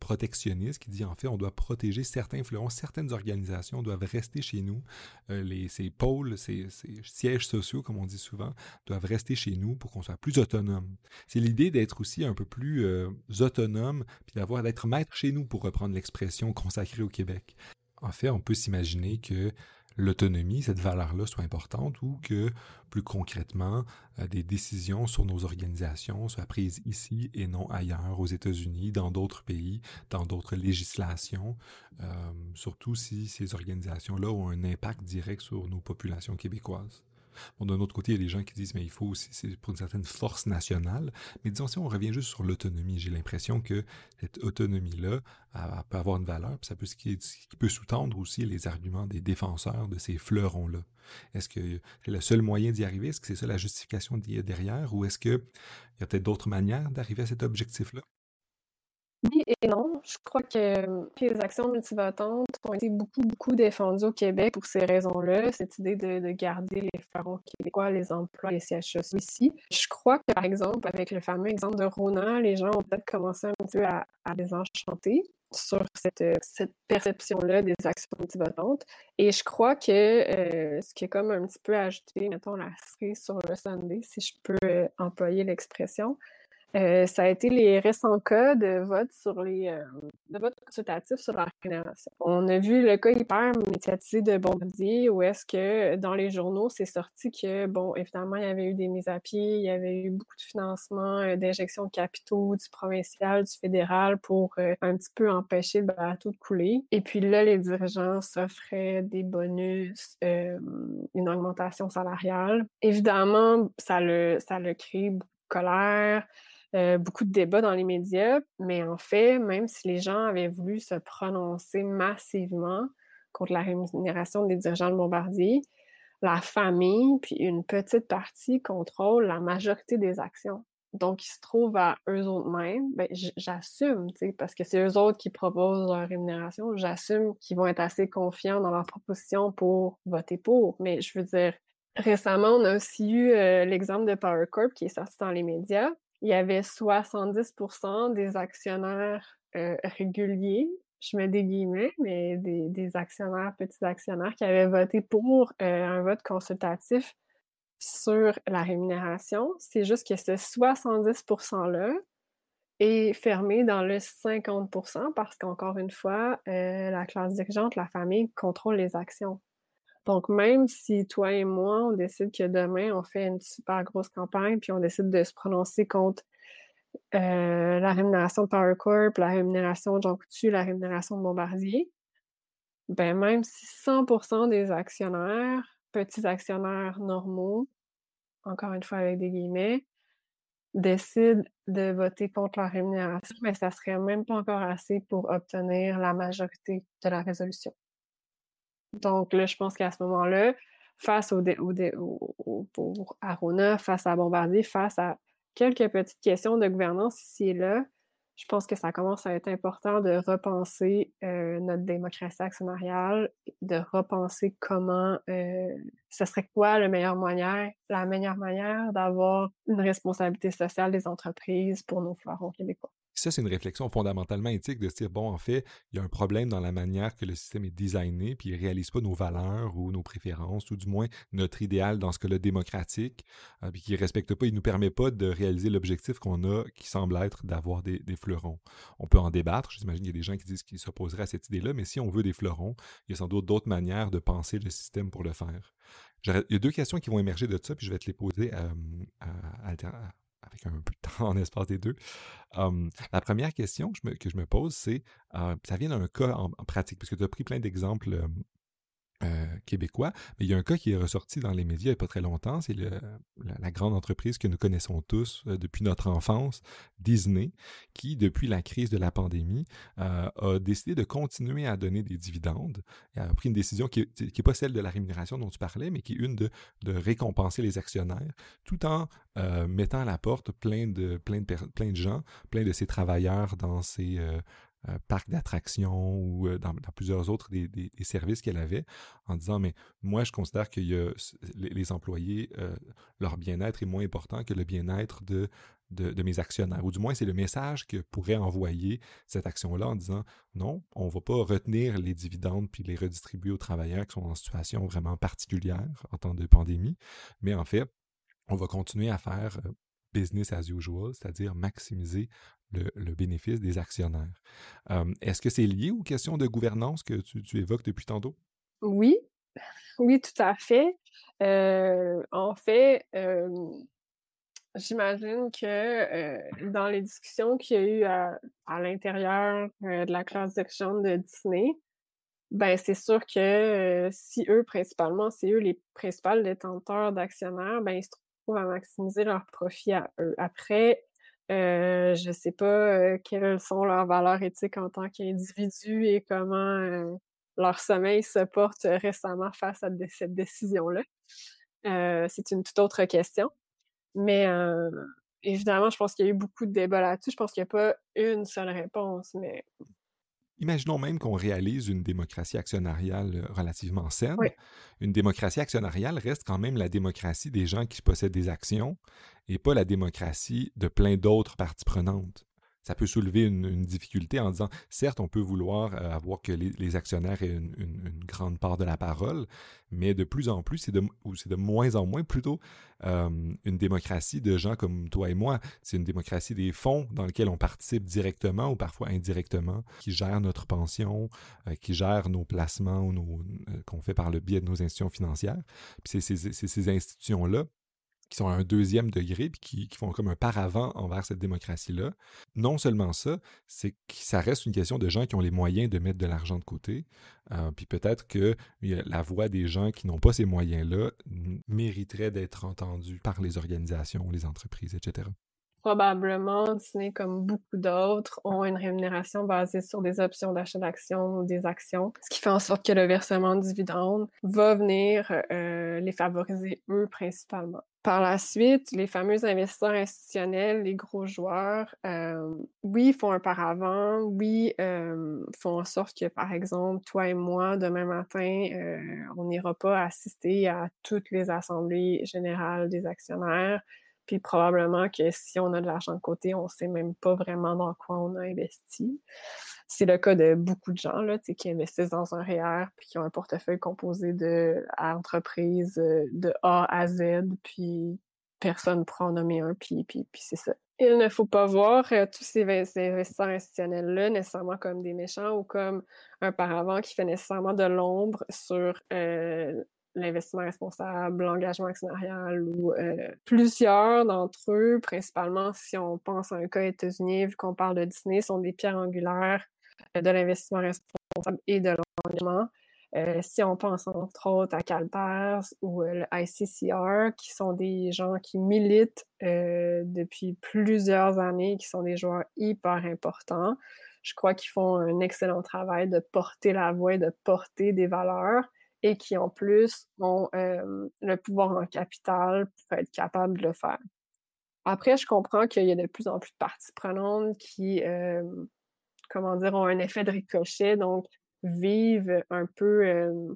protectionniste qui dit en fait on doit protéger certains fleurons, certaines organisations doivent rester chez nous, euh, ces pôles, ces, sièges sociaux comme on dit souvent, doivent rester chez nous pour qu'on soit plus autonome. C'est l'idée d'être aussi un peu plus euh, autonome puis d'avoir d'être maître chez nous pour reprendre l'expression consacrée au Québec. En fait, on peut s'imaginer que l'autonomie, cette valeur-là soit importante ou que, plus concrètement, euh, des décisions sur nos organisations soient prises ici et non ailleurs, aux États-Unis, dans d'autres pays, dans d'autres législations, euh, surtout si ces organisations-là ont un impact direct sur nos populations québécoises. Bon, d'un autre côté, il y a des gens qui disent, mais il faut aussi, c'est pour une certaine force nationale. Mais disons, si on revient juste sur l'autonomie, j'ai l'impression que cette autonomie-là peut avoir une valeur, puis ça peut, ce qui, peut sous-tendre aussi les arguments des défenseurs de ces fleurons-là. Est-ce que c'est le seul moyen d'y arriver? Est-ce que c'est ça la justification derrière? Ou est-ce qu'il y a peut-être d'autres manières d'arriver à cet objectif-là? Oui et non. Je crois que les actions multivotantes ont été beaucoup, beaucoup défendues au Québec pour ces raisons-là. Cette idée de, garder les fleurons québécois, les emplois, les CHS e ici. Je crois que, par exemple, avec le fameux exemple de Rona, les gens ont peut-être commencé un peu à, désenchanter sur cette, cette perception-là des actions multivotantes. Et je crois que euh, ce qui est comme un petit peu ajouté, mettons, la cerise sur le Sunday, si je peux euh, employer l'expression, euh, ça a été les récents cas de vote sur les euh, consultatif sur la rémunération. On a vu le cas hyper médiatisé de Bombardier où est-ce que dans les journaux c'est sorti que bon évidemment il y avait eu des mises à pied, il y avait eu beaucoup de financement euh, d'injection de capitaux du provincial, du fédéral pour un petit peu empêcher le bateau de couler. Et puis là les dirigeants s'offraient des bonus, une augmentation salariale. Évidemment ça le ça le crée beaucoup de colère. Euh, beaucoup de débats dans les médias, mais en fait, même si les gens avaient voulu se prononcer massivement contre la rémunération des dirigeants de Bombardier, la famille, puis une petite partie contrôle la majorité des actions. Donc, ils se trouvent à eux autres mêmes. Ben, j'assume, parce que c'est eux autres qui proposent leur rémunération. J'assume qu'ils vont être assez confiants dans leur proposition pour voter pour. Mais je veux dire, récemment, on a aussi eu euh, l'exemple de Power Corp qui est sorti dans les médias il y avait 70% des actionnaires euh, réguliers, je mets des guillemets, mais des, actionnaires, petits actionnaires qui avaient voté pour euh, un vote consultatif sur la rémunération. C'est juste que ce 70 %-là est fermé dans le 50% parce qu'encore une fois, euh, la classe dirigeante, la famille contrôle les actions. Donc, même si toi et moi, on décide que demain, on fait une super grosse campagne, puis on décide de se prononcer contre euh, la rémunération de Power Corp, la rémunération de Jean Coutu, la rémunération de Bombardier, ben même si 100% des actionnaires, petits actionnaires normaux, encore une fois avec des guillemets, décident de voter contre la rémunération, mais ça serait même pas encore assez pour obtenir la majorité de la résolution. Donc là, je pense qu'à ce moment-là, face au, au, pour Arona, face à Bombardier, face à quelques petites questions de gouvernance ici et là, je pense que ça commence à être important de repenser euh, notre démocratie actionnariale, de repenser comment, euh, ce serait quoi la meilleure manière, la meilleure manière d'avoir une responsabilité sociale des entreprises pour nos fleurons québécois. Ça, c'est une réflexion fondamentalement éthique de se dire, bon, en fait, il y a un problème dans la manière que le système est designé, puis il ne réalise pas nos valeurs ou nos préférences, ou du moins notre idéal dans ce cas-là démocratique, euh, puis qui ne respecte pas, il ne nous permet pas de réaliser l'objectif qu'on a, qui semble être d'avoir des, fleurons. On peut en débattre, j'imagine qu'il y a des gens qui disent qu'ils s'opposeraient à cette idée-là, mais si on veut des fleurons, il y a sans doute d'autres manières de penser le système pour le faire. Il y a deux questions qui vont émerger de ça, puis je vais te les poser euh, à, à, à avec un peu de temps en espace des deux. la première question que je me, que je me pose, c'est, euh, ça vient d'un cas en, pratique, parce que tu as pris plein d'exemples euh, québécois. Mais il y a un cas qui est ressorti dans les médias il n'y a pas très longtemps. C'est la, grande entreprise que nous connaissons tous euh, depuis notre enfance, Disney, qui, depuis la crise de la pandémie, euh, a décidé de continuer à donner des dividendes. Elle a pris une décision qui n'est pas celle de la rémunération dont tu parlais, mais qui est une de, de récompenser les actionnaires, tout en mettant à la porte plein de, plein, de, plein de gens, plein de ses travailleurs dans ces euh, parc d'attractions ou euh, dans, plusieurs autres des, services qu'elle avait, en disant, mais moi, je considère que les, employés, euh, leur bien-être est moins important que le bien-être de, de, mes actionnaires. Ou du moins, c'est le message que pourrait envoyer cette action-là en disant, non, on va pas retenir les dividendes puis les redistribuer aux travailleurs qui sont en situation vraiment particulière en temps de pandémie, mais en fait, on va continuer à faire business as usual, c'est-à-dire maximiser le, bénéfice des actionnaires. Est-ce que c'est lié aux questions de gouvernance que tu, évoques depuis tantôt? Oui, oui, tout à fait. en fait, j'imagine que dans les discussions qu'il y a eu à, l'intérieur de la classe d'action de Disney, ben c'est sûr que si eux, principalement, c'est eux les principaux détenteurs d'actionnaires, ben ils se trouvent à maximiser leurs profits à eux. Après, euh, je sais pas quelles sont leurs valeurs éthiques en tant qu'individus et comment leur sommeil se porte récemment face à cette décision-là. c'est une toute autre question. Mais évidemment, je pense qu'il y a eu beaucoup de débats là-dessus. Je pense qu'il n'y a pas une seule réponse, mais Imaginons même qu'on réalise une démocratie actionnariale euh, relativement saine. Une démocratie actionnariale reste quand même la démocratie des gens qui possèdent des actions et pas la démocratie de plein d'autres parties prenantes ça peut soulever une, difficulté en disant, certes, on peut vouloir euh, avoir que les, actionnaires aient une, grande part de la parole, mais de plus en plus, c'est de, ou c'est de moins en moins plutôt euh, une démocratie de gens comme toi et moi. C'est une démocratie des fonds dans lesquels on participe directement ou parfois indirectement, qui gèrent notre pension, euh, qui gèrent nos placements ou qu'on fait par le biais de nos institutions financières. Puis c'est ces institutions-là qui sont à un deuxième degré, puis qui, font comme un paravent envers cette démocratie-là. Non seulement ça, c'est que ça reste une question de gens qui ont les moyens de mettre de l'argent de côté, euh, puis peut-être que la voix des gens qui n'ont pas ces moyens-là mériterait d'être entendue par les organisations, les entreprises, etc probablement Disney, comme beaucoup d'autres, ont une rémunération basée sur des options d'achat d'actions ou des actions, ce qui fait en sorte que le versement de dividendes va venir euh, les favoriser eux principalement. Par la suite, les fameux investisseurs institutionnels, les gros joueurs, euh, oui, font un paravent, oui, euh, font en sorte que, par exemple, toi et moi, demain matin, on n'ira pas assister à toutes les assemblées générales des actionnaires, puis probablement que si on a de l'argent de côté, on ne sait même pas vraiment dans quoi on a investi. C'est le cas de beaucoup de gens là, qui investissent dans un REER puis qui ont un portefeuille composé de euh, de A à Z, puis personne ne pourra en nommer un, puis, puis, puis c'est ça. Il ne faut pas voir euh, tous ces, investisseurs institutionnels-là nécessairement comme des méchants ou comme un paravent qui fait nécessairement de l'ombre sur euh, l'investissement responsable, l'engagement actionnarial ou euh, plusieurs d'entre eux, principalement si on pense à un cas États-Unis, vu qu'on parle de Disney, sont des pierres angulaires euh, de l'investissement responsable et de l'engagement. Euh, si on pense entre autres à CalPERS ou le ICCR, qui sont des gens qui militent depuis plusieurs années, qui sont des joueurs hyper importants, je crois qu'ils font un excellent travail de porter la voix, de porter des valeurs et qui en plus ont euh, le pouvoir en capital pour être capables de le faire. Après, je comprends qu'il y a de plus en plus de parties prenantes qui, euh, comment dire, ont un effet de ricochet, donc vivent un peu euh,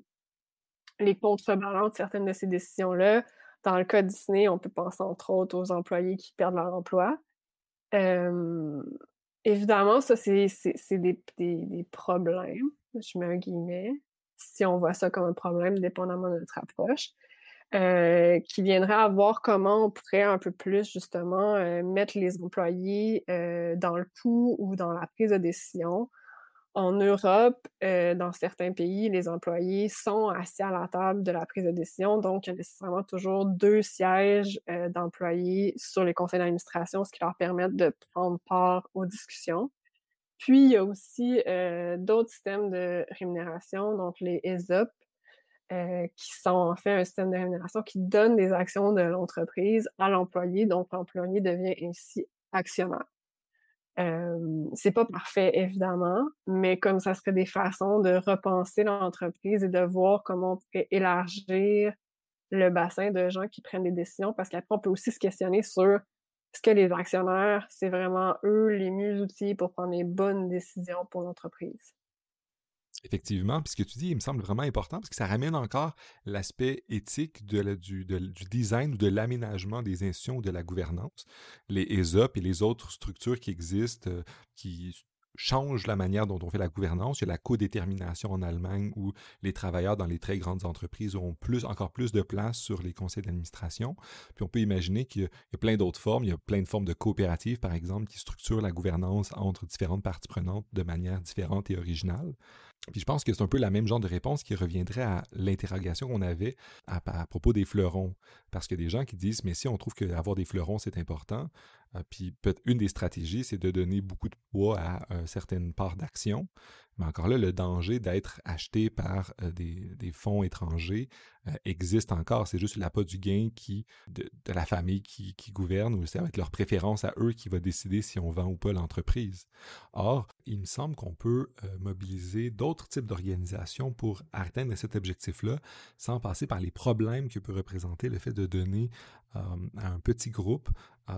les contrebalances de certaines de ces décisions-là. Dans le cas de Disney, on peut penser entre autres aux employés qui perdent leur emploi. évidemment, ça, c'est des, des, des, problèmes, je mets un guillemet si on voit ça comme un problème, dépendamment de notre approche, euh, qui viendrait à voir comment on pourrait un peu plus justement euh, mettre les employés euh, dans le coup ou dans la prise de décision. En Europe, dans certains pays, les employés sont assis à la table de la prise de décision, donc il y a nécessairement toujours deux sièges d'employés sur les conseils d'administration, ce qui leur permet de prendre part aux discussions. Puis, il y a aussi euh, d'autres systèmes de rémunération, donc les ESOP, euh, qui sont en fait un système de rémunération qui donne des actions de l'entreprise à l'employé, donc l'employé devient ainsi actionnaire. Euh, c'est pas parfait, évidemment, mais comme ça serait des façons de repenser l'entreprise et de voir comment on pourrait élargir le bassin de gens qui prennent des décisions, parce qu'après, on peut aussi se questionner sur est-ce que les actionnaires, c'est vraiment eux les mieux outils pour prendre les bonnes décisions pour l'entreprise? Effectivement, puis ce que tu dis, il me semble vraiment important parce que ça ramène encore l'aspect éthique du, design ou de l'aménagement des institutions ou de la gouvernance. Les ESOP et les autres structures qui existent, euh, qui change la manière dont on fait la gouvernance. Il y a la codétermination en Allemagne où les travailleurs dans les très grandes entreprises ont encore plus de place sur les conseils d'administration. Puis on peut imaginer qu'il y, a plein d'autres formes. Il y a plein de formes de coopératives, par exemple, qui structurent la gouvernance entre différentes parties prenantes de manière différente et originale. Puis je pense que c'est un peu la même genre de réponse qui reviendrait à l'interrogation qu'on avait à, propos des fleurons. Parce a des gens qui disent, mais si on trouve qu'avoir des fleurons, c'est important, puis une des stratégies, c'est de donner beaucoup de poids à une certaine part d'action. Mais encore là, le danger d'être acheté par euh, des, fonds étrangers euh, existe encore. C'est juste l'appât du gain qui, de, la famille qui, gouverne, ou c'est avec leur préférence à eux qui va décider si on vend ou pas l'entreprise. Or, il me semble qu'on peut euh, mobiliser d'autres types d'organisations pour atteindre cet objectif-là sans passer par les problèmes que peut représenter le fait de donner à un petit groupe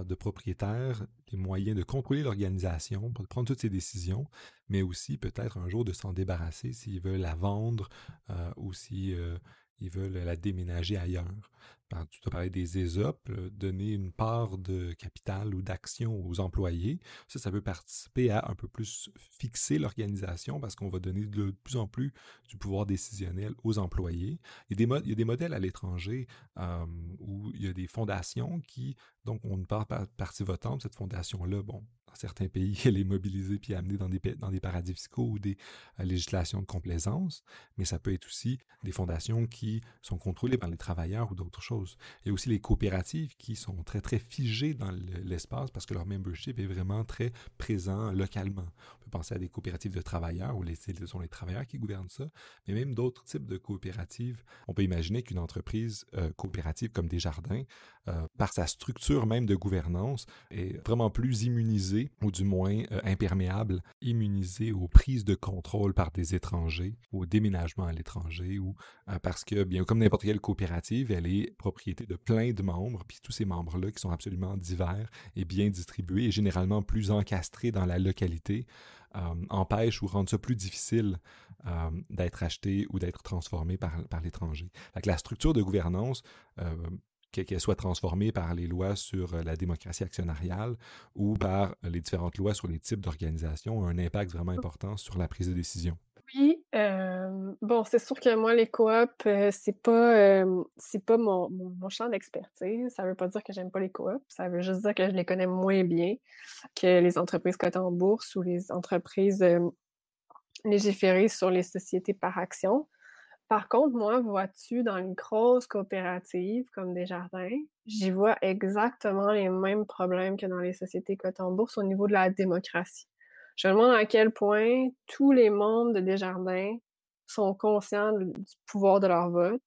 de propriétaires les moyens de contrôler l'organisation, pour prendre toutes ces décisions, mais aussi peut-être un jour de s'en débarrasser s'ils veulent la vendre euh, ou s'ils euh, veulent la déménager ailleurs tu as parlé des ESOP, donner une part de capital ou d'action aux employés. Ça, ça peut participer à un peu plus fixer l'organisation parce qu'on va donner de plus en plus du pouvoir décisionnel aux employés. Il y a des, modèles à l'étranger euh, où il y a des fondations qui, donc, on ne parle pas partie votante. Cette fondation-là, bon, dans certains pays, [LAUGHS] elle est mobilisée puis amenée dans des, dans des paradis fiscaux ou des euh, législations de complaisance, mais ça peut être aussi des fondations qui sont contrôlées par les travailleurs ou d'autres choses. Il y a aussi les coopératives qui sont très, très figées dans l'espace parce que leur membership est vraiment très présent localement. On peut penser à des coopératives de travailleurs où ce sont les travailleurs qui gouvernent ça, mais même d'autres types de coopératives. On peut imaginer qu'une entreprise euh, coopérative comme Desjardins, euh, par sa structure même de gouvernance, est vraiment plus immunisée, ou du moins euh, imperméable, immunisée aux prises de contrôle par des étrangers, au déménagement à l'étranger, ou parce que, bien comme n'importe quelle coopérative, elle est propriété de plein de membres, puis tous ces membres-là qui sont absolument divers et bien distribués et généralement plus encastrés dans la localité, euh, empêchent ou rendent ça plus difficile euh, d'être acheté ou d'être transformé par, par l'étranger. La structure de gouvernance, euh, qu'elle soit transformée par les lois sur la démocratie actionnariale ou par les différentes lois sur les types d'organisations, un impact vraiment important sur la prise de décision. Oui, bon, c'est sûr que moi, les coops, c'est pas, c'est pas mon, champ d'expertise. Ça veut pas dire que j'aime pas les coops. Ça veut juste dire que je les connais moins bien que les entreprises cotées en bourse ou les entreprises légiférées sur les sociétés par action. Par contre, moi, vois-tu, dans les grosses coopératives comme Desjardins, j'y vois exactement les mêmes problèmes que dans les sociétés cotées en bourse au niveau de la démocratie. Je me demande à quel point tous les membres de Desjardins sont conscients du pouvoir de leur vote.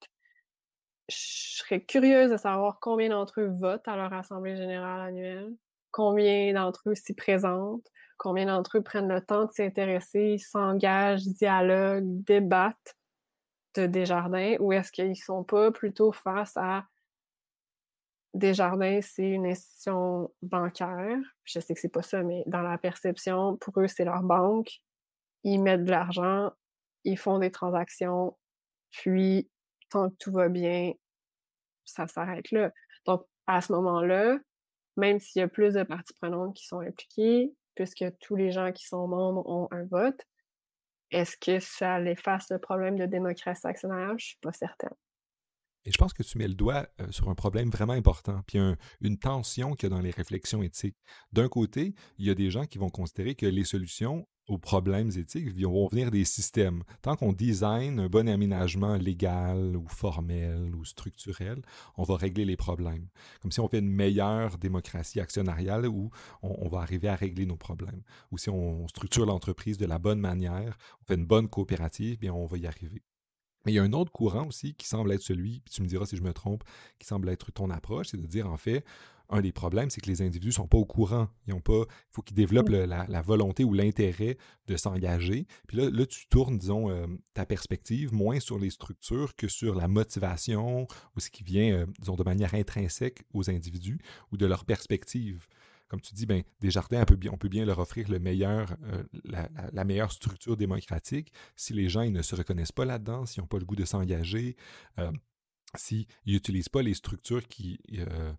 Je serais curieuse de savoir combien d'entre eux votent à leur assemblée générale annuelle, combien d'entre eux s'y présentent, combien d'entre eux prennent le temps de s'intéresser, s'engagent, dialoguent, débattent de Desjardins, ou est-ce qu'ils sont pas plutôt face à Desjardins, c'est une institution bancaire. Je sais que c'est pas ça, mais dans la perception, pour eux, c'est leur banque. Ils mettent de l'argent, ils font des transactions, puis tant que tout va bien, ça s'arrête là. Donc, à ce moment-là, même s'il y a plus de parties prenantes qui sont impliquées, puisque tous les gens qui sont membres ont un vote, est-ce que ça efface le problème de démocratie actionnaire? Je suis pas certaine. Et je pense que tu mets le doigt euh, sur un problème vraiment important, puis une tension qu'il y a dans les réflexions éthiques. D'un côté, il y a des gens qui vont considérer que les solutions aux problèmes éthiques vont venir des systèmes. Tant qu'on design un bon aménagement légal ou formel ou structurel, on va régler les problèmes. Comme si on fait une meilleure démocratie actionnariale où on, va arriver à régler nos problèmes. Ou si on structure l'entreprise de la bonne manière, on fait une bonne coopérative, bien on va y arriver. Mais il y a un autre courant aussi qui semble être celui, puis tu me diras si je me trompe, qui semble être ton approche, c'est de dire en fait, un des problèmes, c'est que les individus ne sont pas au courant. Ils ont pas, il faut qu'ils développent la, volonté ou l'intérêt de s'engager. Puis là, là, tu tournes, disons, euh, ta perspective moins sur les structures que sur la motivation ou ce qui vient, euh, disons, de manière intrinsèque aux individus ou de leur perspective comme tu dis, ben, Desjardins, on peut, bien, on peut bien leur offrir le meilleur, euh, la, meilleure structure démocratique. Si les gens ils ne se reconnaissent pas là-dedans, s'ils n'ont pas le goût de s'engager, euh, s'ils n'utilisent pas les structures qui, euh,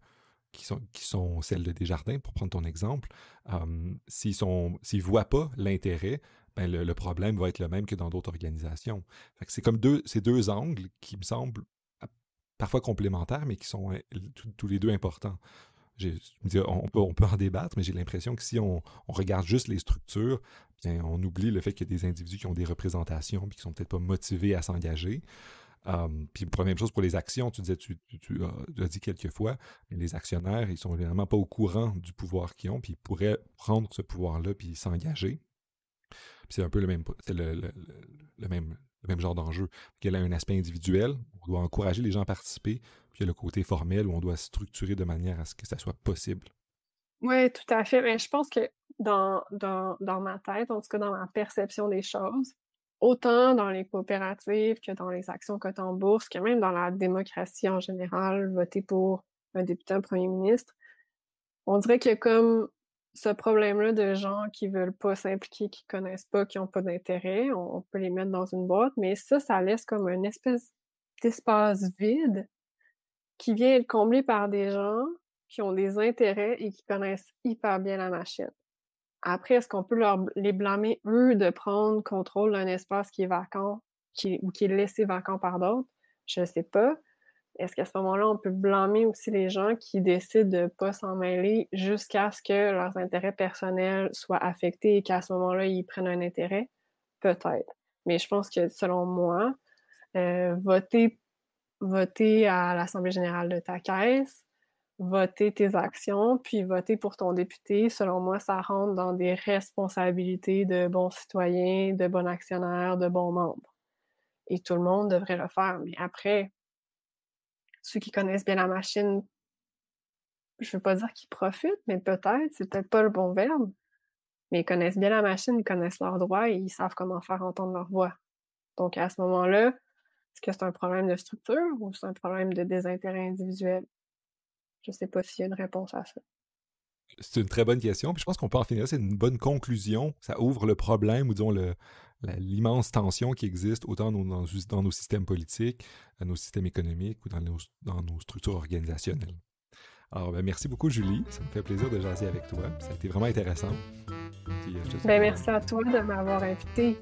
qui, sont, qui sont celles de Desjardins, pour prendre ton exemple, s'ils ne voient pas l'intérêt, ben le, problème va être le même que dans d'autres organisations. C'est comme deux, ces deux angles qui me semblent parfois complémentaires, mais qui sont tous les deux importants on, peut, on, peut, en débattre, mais j'ai l'impression que si on, regarde juste les structures, bien, on oublie le fait qu'il y a des individus qui ont des représentations et qui sont peut-être pas motivés à s'engager. Um, puis même chose pour les actions, tu disais, tu, as, dit quelques fois, les actionnaires, ils sont évidemment pas au courant du pouvoir qu'ils ont, puis ils pourraient prendre ce pouvoir-là puis s'engager. c'est un peu le même, le, le, même, le même genre d'enjeu. Y a un aspect individuel, on doit encourager les gens à participer, puis il y a le côté formel où on doit structurer de manière à ce que ça soit possible. Oui, tout à fait. Mais je pense que dans, dans, dans ma tête, en tout cas dans ma perception des choses, autant dans les coopératives que dans les actions cotées en bourse, que même dans la démocratie en général, voter pour un député, un premier ministre, on dirait a comme ce problème-là de gens qui veulent pas s'impliquer, qui connaissent pas, qui ont pas d'intérêt. On, peut les mettre dans une boîte, mais ça, ça laisse comme une espèce d'espace vide qui vient être comblé par des gens qui ont des intérêts et qui connaissent hyper bien la machine. Après, est-ce qu'on peut leur, les blâmer, eux, de prendre contrôle d'un espace qui est vacant qui, ou qui est laissé vacant par d'autres? Je sais pas. Est-ce qu'à ce, moment-là, on peut blâmer aussi les gens qui décident de ne pas s'en mêler jusqu'à ce que leurs intérêts personnels soient affectés et qu'à ce moment-là, ils prennent un intérêt? Peut-être. Mais je pense que selon moi, euh, voter, voter à l'Assemblée générale de ta caisse, voter tes actions, puis voter pour ton député, selon moi, ça rentre dans des responsabilités de bons citoyens, de bons actionnaires, de bons membres. Et tout le monde devrait le faire. Mais après, ceux qui connaissent bien la machine, je ne veux pas dire qu'ils profitent, mais peut-être, c'est peut-être pas le bon verbe. Mais ils connaissent bien la machine, ils connaissent leurs droits et ils savent comment faire entendre leur voix. Donc à ce moment-là, est-ce que c'est un problème de structure ou c'est un problème de désintérêt individuel? Je ne sais pas s'il y a une réponse à ça. C'est une très bonne question. Puis je pense qu'on peut en finir. C'est une bonne conclusion. Ça ouvre le problème ou disons le, l'immense tension qui existe autant dans nos, dans nos systèmes politiques, dans nos systèmes économiques ou dans nos, dans nos structures organisationnelles. Alors, ben, merci beaucoup, Julie. Ça me fait plaisir de jaser avec toi. Ça a été vraiment intéressant. Euh, ben, merci à toi de m'avoir invité.